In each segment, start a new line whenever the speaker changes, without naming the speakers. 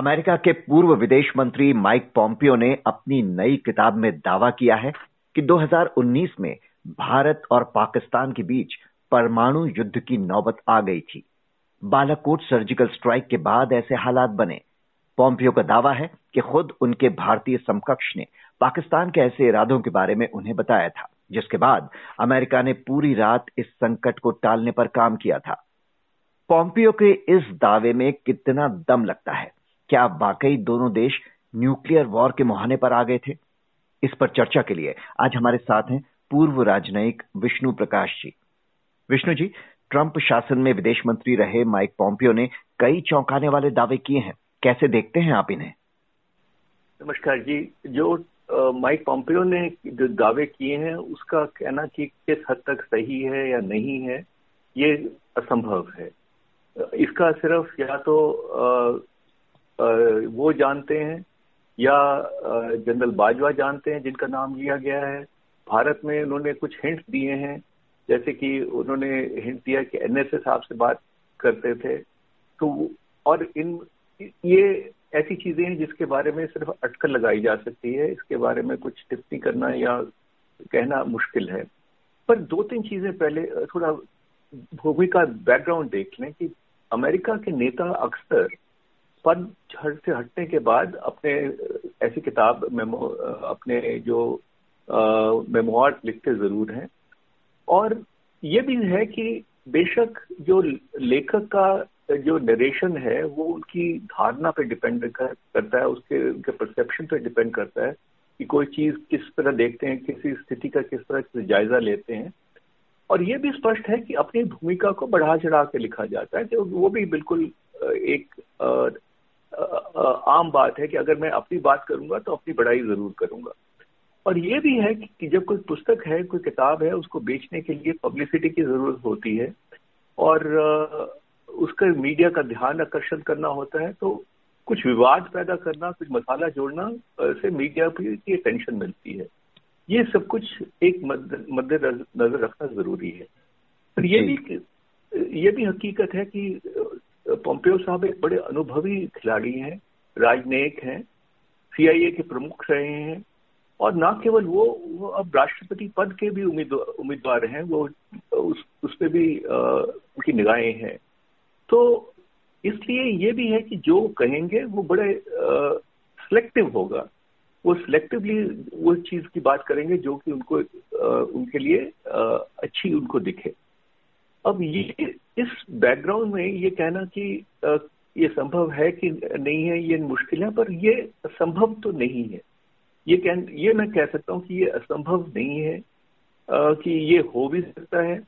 America के पूर्व विदेश मंत्री माइक पॉम्पियो ने अपनी नई किताब में दावा किया है कि 2019 में भारत और पाकिस्तान के बीच परमाणु युद्ध की नौबत आ गई थी। बालाकोट सर्जिकल स्ट्राइक के बाद ऐसे हालात बने। पॉम्पियो का दावा है कि खुद उनके भारतीय समकक्ष ने पाकिस्तान के ऐसे इरादों के बारे में उन्हें बताया था, जिसके बाद अमेरिका ने पूरी रात इस संकट को टालने पर काम किया था। पॉम्पियो के इस दावे में कितना दम लगता है? क्या वाकई दोनों देश न्यूक्लियर वॉर के मुहाने पर आ गए थे? इस पर चर्चा के लिए आज हमारे साथ हैं पूर्व राजनयिक विष्णु प्रकाश जी। विष्णु जी, ट्रंप शासन में विदेश मंत्री रहे माइक पॉम्पियो ने कई चौंकाने वाले दावे किए हैं। कैसे देखते हैं आप इन्हें?
नमस्कार जी। जो माइक पॉम्पियो ने जो दावे किए हैं, उसका कहना कि किस हद तक सही है या नहीं है, ये असंभव है। इसका सिर्फ़ या तो वो जानते हैं, या जनरल बाजवा जानते हैं, जिनका नाम लिया गया है। भारत में उन्होंने कुछ हिंट दिए हैं, जैसे कि उन्होंने हिंट दिया कि एनएसएस आपसे बात करते थे। तो और इन, ये ऐसी चीज़ें हैं जिसके बारे में सिर्फ़ अटकल लगाई जा सकती है। इसके बारे में कुछ टिप्पणी करना या कहना मुश्किल है। पर दो तीन चीज़ें पहले, थोड़ा भूमिका बैकग्राउंड देख लें कि अमेरिका के नेता अक्सर पद से हटने के बाद अपने ऐसी किताब मेमो अपने जो मेमोर लिखते ज़रूर हैं। और ये भी है कि बेशक जो लेखक का जो नरेशन है वो उनकी धारणा पे डिपेंड कर, करता है उसके उनके परसेप्शन पे डिपेंड करता है कि कोई चीज़ किस तरह देखते हैं किसी स्थिति का किस तरह जायजा लेते हैं। और ये भी स्पष्ट है कि अपनी भूमिका को बढ़ा चढ़ा के लिखा जाता है तो वो भी बिल्कुल एक आम बात है कि अगर मैं अपनी बात करूँगा तो अपनी बढ़ाई ज़रूर करूँगा। और ये भी है कि जब कोई पुस्तक है कोई किताब है उसको बेचने के लिए पब्लिसिटी की ज़रूरत होती है और उसका मीडिया का ध्यान आकर्षण करना होता है तो कुछ विवाद पैदा करना कुछ मसाला जोड़ना से मीडिया की अटेंशन मिलती है। ये सब कुछ एक मद्दे नज़र रखना ज़रूरी है। पर ये भी ये भी हकीकत है कि पोम्पियो साहब एक बड़े अनुभवी खिलाड़ी हैं राजनयिक हैं सीआईए के प्रमुख रहे हैं और न केवल वो वो अब राष्ट्रपति पद के भी उम्मीदवार हैं वो उस उस पर भी उनकी निगाहें हैं। तो इसलिए ये भी है कि जो कहेंगे वो बड़े सिलेक्टिव होगा। वो सिलेक्टिवली वो चीज़ की बात करेंगे जो कि उनको आ, उनके लिए आ, अच्छी उनको दिखे। अब ये इस बैकग्राउंड में ये कहना कि ये संभव है कि नहीं है ये मुश्किल है पर ये संभव तो नहीं है। ये कह ये मैं कह सकता हूँ कि ये असंभव नहीं है कि ये हो भी सकता है।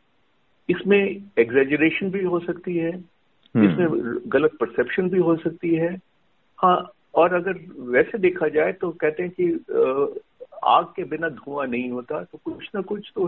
इसमें एग्जेजरेशन भी हो सकती है। हम्म। इसमें गलत परसेप्शन भी हो सकती है। हाँ और अगर वैसे देखा जाए तो कहते हैं कि आग के बिना धुआँ नहीं होता तो कुछ ना कुछ तो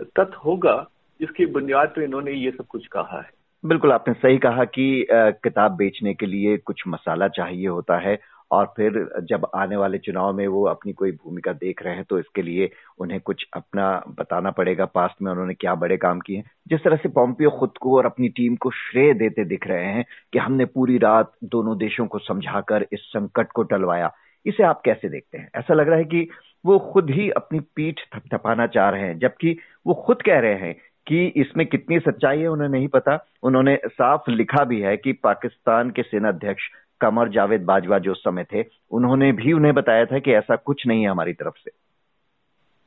तथ्य होगा। जिसकी बुनियाद पे इन्होंने ये सब कुछ कहा है।
बिल्कुल, आपने सही कहा कि किताब बेचने के लिए कुछ मसाला चाहिए होता है और फिर जब आने वाले चुनाव में वो अपनी कोई भूमिका देख रहे हैं तो इसके लिए उन्हें कुछ अपना बताना पड़ेगा पास्ट में उन्होंने क्या बड़े काम किए हैं। जिस तरह से पॉम्पियो खुद को और अपनी टीम को श्रेय देते दिख रहे हैं कि हमने पूरी रात दोनों देशों को समझाकर इस संकट को टलवाया, इसे आप कैसे देखते हैं? ऐसा लग रहा है कि वो खुद ही अपनी पीठ थपथपाना चाह रहे हैं, जबकि वो खुद कह रहे हैं कि इसमें कितनी सच्चाई है उन्हें नहीं पता। उन्होंने साफ़ लिखा भी है कि पाकिस्तान के सेना अध्यक्ष कमर जावेद बाजवा जो समय थे उन्होंने भी उन्हें बताया था कि ऐसा कुछ नहीं है हमारी तरफ़ से।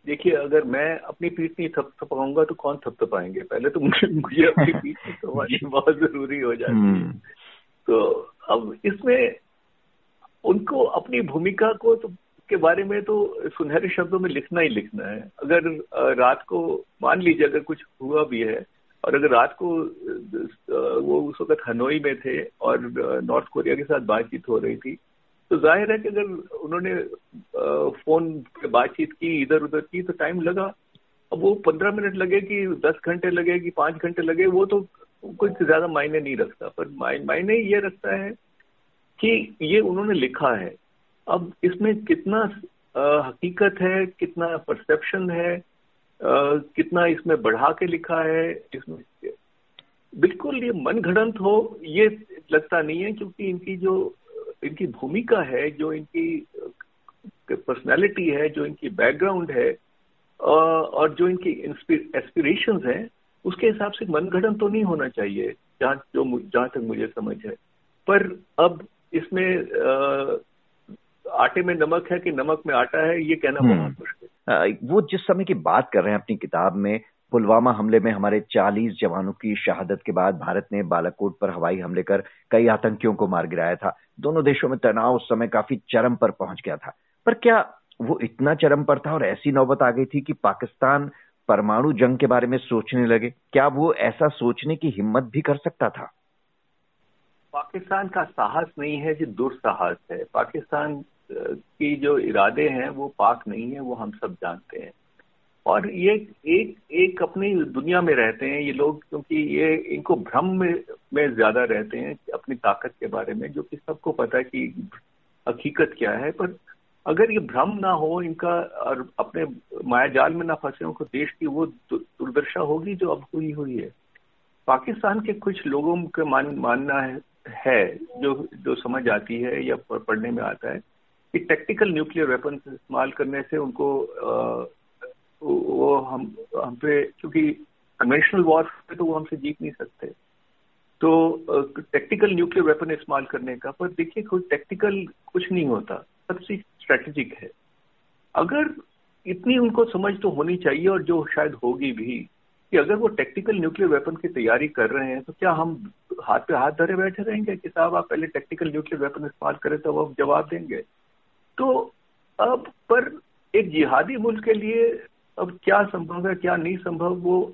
देखिए अगर मैं अपनी पीठ नहीं थप थपाऊँगा तो कौन थप थपाएँगे? पहले तो मुझे मुझे अपनी पीठ थपवानी बहुत ज़रूरी हो जाती है। हम्म। तो अब इसमें उनको अपनी भूमिका को तो के बारे में तो सुनहरे शब्दों में लिखना ही लिखना है। अगर रात को मान लीजिए अगर कुछ हुआ भी है और अगर रात को वो उस वक्त हनोई में थे और नॉर्थ कोरिया के साथ बातचीत हो रही थी तो ज़ाहिर है कि अगर उन्होंने फ़ोन पे बातचीत की इधर उधर की तो टाइम लगा। अब वो पंद्रह मिनट लगे कि, दस घंटे लगे कि, पाँच घंटे लगे, वो तो कुछ ज़्यादा मायने नहीं रखता। पर मायने ये रखता है कि ये उन्होंने लिखा है। अब इसमें कितना आ, हकीकत है कितना परसेप्शन है आ, कितना इसमें बढ़ा के लिखा है इसमें बिल्कुल ये मन घड़ंत हो ये लगता नहीं है क्योंकि इनकी जो इनकी भूमिका है जो इनकी पर्सनालिटी है जो इनकी बैकग्राउंड है और जो इनकी एस्पिरेशन है उसके हिसाब से मनगढ़ंत तो नहीं होना चाहिए जहाँ जो जहाँ तक मुझे समझ है। पर अब इसमें आटे में नमक है कि नमक में आटा है ये कहना हम्म। बहुत मुश्किल
वो जिस समय की बात कर रहे हैं अपनी किताब में पुलवामा हमले में हमारे 40 जवानों की शहादत के बाद भारत ने बालाकोट पर हवाई हमले कर कई आतंकियों को मार गिराया था। दोनों देशों में तनाव उस समय काफ़ी चरम पर पहुँच गया था। पर क्या वो इतना चरम पर था और ऐसी नौबत आ गई थी कि पाकिस्तान परमाणु जंग के बारे में सोचने लगे? क्या वो ऐसा सोचने की हिम्मत भी कर सकता था?
पाकिस्तान का साहस नहीं है जो दुर्साहस है। पाकिस्तान की जो इरादे हैं वो पाक नहीं है वो हम सब जानते हैं। और ये एक एक अपनी दुनिया में रहते हैं ये लोग क्योंकि ये इनको भ्रम में में ज़्यादा रहते हैं अपनी ताकत के बारे में जो कि सबको पता है कि हकीकत क्या है। पर अगर ये भ्रम ना हो इनका और अपने माया जाल में ना फंसे उनको देश की वो दुर्दशा होगी जो अब हुई हुई है। पाकिस्तान के कुछ लोगों का मान मानना है, है जो जो समझ आती है या पढ़ने में आता है कि टेक्टिकल न्यूक्लियर वेपन इस्तेमाल करने से उनको आ, वो हम हम पे क्योंकि कन्वेंशनल वॉर पे तो वो हमसे जीत नहीं सकते। तो टेक्टिकल न्यूक्लियर वेपन इस्तेमाल करने का पर देखिए कोई टेक्टिकल कुछ नहीं होता सबसे स्ट्रेटेजिक है। अगर इतनी उनको समझ तो होनी चाहिए और जो शायद होगी भी कि अगर वो टेक्टिकल न्यूक्लियर वेपन की तैयारी कर रहे हैं तो क्या हम हाथ पे हाथ धरे बैठे रहेंगे कि साहब आप पहले टेक्टिकल न्यूक्लियर वेपन इस्तेमाल करें तो वो जवाब देंगे? तो अब पर एक जिहादी मुल्क के लिए अब क्या संभव है, क्या नहीं संभव? वो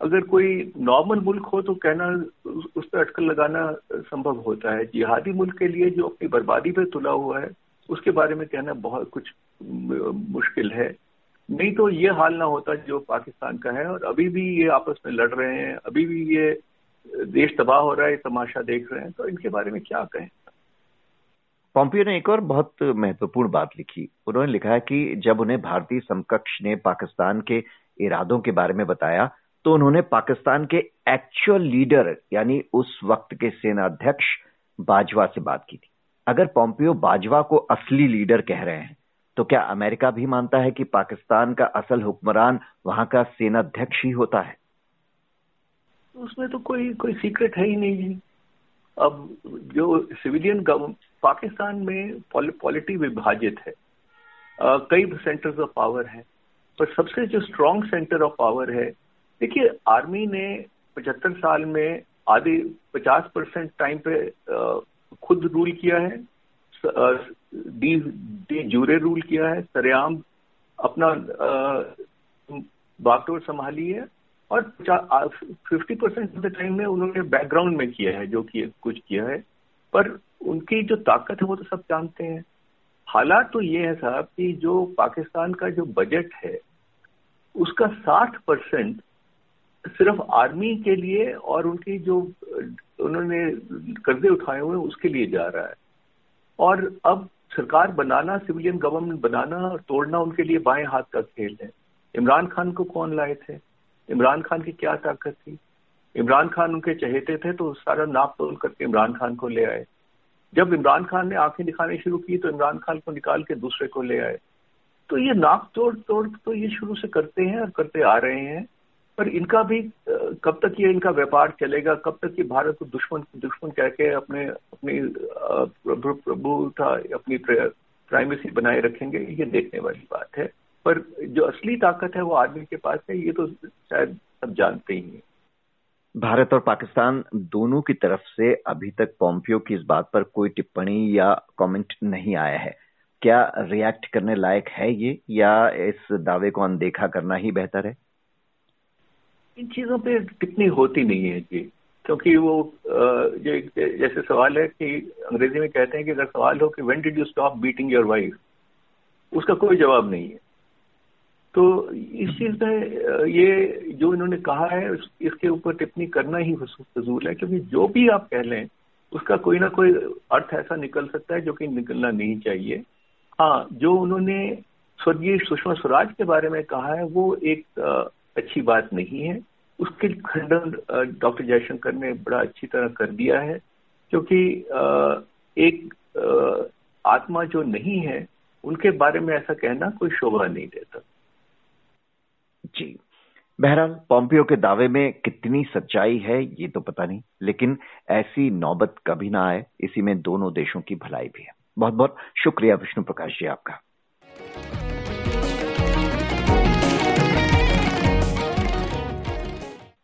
अगर कोई नॉर्मल मुल्क हो तो कहना, उस पर अटकल लगाना संभव होता है। जिहादी मुल्क के लिए जो अपनी बर्बादी पर तुला हुआ है, उसके बारे में कहना बहुत कुछ मुश्किल है। नहीं तो ये हाल ना होता जो पाकिस्तान का है, और अभी भी ये आपस में लड़ रहे हैं, अभी भी ये देश तबाह हो रहा है तमाशा देख रहे हैं तो इनके बारे में क्या कहें?
पॉम्पियो ने एक और बहुत महत्वपूर्ण बात लिखी। उन्होंने लिखा है कि जब उन्हें भारतीय समकक्ष ने पाकिस्तान के इरादों के बारे में बताया तो उन्होंने पाकिस्तान के एक्चुअल लीडर यानी उस वक्त के सेनाध्यक्ष बाजवा से बात की थी। अगर पॉम्पियो बाजवा को असली लीडर कह रहे हैं तो क्या अमेरिका भी मानता है कि पाकिस्तान का असल हुक्मरान वहाँ का सेनाध्यक्ष ही होता है?
उसमें तो कोई कोई सीक्रेट है ही नहीं। अब जो सिविलियन पाकिस्तान में पॉलिटी विभाजित है। कई सेंटर्स ऑफ़ पावर है, पर सबसे जो स्ट्रॉन्ग सेंटर ऑफ़ पावर है, देखिए आर्मी ने पचहत्तर साल में आधे पचास परसेंट टाइम पे खुद रूल किया है डी डी जूरे रूल किया है, सरेआम अपना बागडोर संभाली है, और fifty percent of the time में उन्होंने बैकग्राउंड में किया है, जो कि कुछ किया है, पर उनकी जो ताकत है, वो तो सब जानते हैं। हालात तो ये है साहब कि जो पाकिस्तान का जो बजट है, उसका साठ परसेंट सिर्फ़ आर्मी के लिए और उनकी जो, उन्होंने कर्जे उठाए हुए उसके लिए जा रहा है। और अब सरकार बनाना सिविलियन गवर्नमेंट बनाना और तोड़ना उनके लिए बाएँ हाथ का खेल है। इमरान खान को कौन लाए थे? इमरान खान की क्या ताकत थी? इमरान खान उनके चहेते थे तो सारा नाप तोल करके इमरान खान को ले आए। जब इमरान खान ने आँखें दिखाने शुरू की तो इमरान खान को निकाल के दूसरे को ले आए। तो ये नाक तोड़ तोड़ तो ये शुरू से करते हैं और करते आ रहे हैं। पर इनका भी कब तक ये इनका व्यापार चलेगा, कब तक ये भारत को दुश्मन दुश्मन कह के अपने, अपनी प्रभु प्रभुता अपनी प्राइमेसी बनाए रखेंगे, ये देखने वाली बात है। पर जो असली ताकत है वो आदमी के पास है, ये तो शायद सब जानते ही हैं।
भारत और पाकिस्तान दोनों की तरफ़ से अभी तक पॉम्पियो की इस बात पर कोई टिप्पणी या कमेंट नहीं आया है। क्या रिएक्ट करने लायक है ये, या इस दावे को अनदेखा करना ही बेहतर है?
इन चीज़ों पे टिप्पणी होती नहीं है जी, क्योंकि वो जैसे सवाल है कि अंग्रेज़ी में कहते हैं कि अगर सवाल हो कि when did you stop beating your wife उसका कोई जवाब नहीं है। तो इस चीज़ में ये जो इन्होंने कहा है इसके ऊपर टिप्पणी करना ही फजूल है, क्योंकि जो भी आप कह लें, उसका कोई ना कोई अर्थ ऐसा निकल सकता है जो कि निकलना नहीं चाहिए। हाँ जो उन्होंने स्वर्गीय सुषमा स्वराज के बारे में कहा है, वो एक अच्छी बात नहीं है। उसके खंडन डॉक्टर जयशंकर ने बड़ा अच्छी तरह कर दिया है, क्योंकि एक आत्मा जो नहीं है, उनके बारे में ऐसा कहना कोई शोभा नहीं देता।
जी। बहरहाल, पॉम्पियो के दावे में कितनी सच्चाई है, ये तो पता नहीं, लेकिन ऐसी नौबत कभी ना आए, इसी में दोनों देशों की भलाई भी है। बहुत बहुत शुक्रिया विष्णु प्रकाश जी आपका।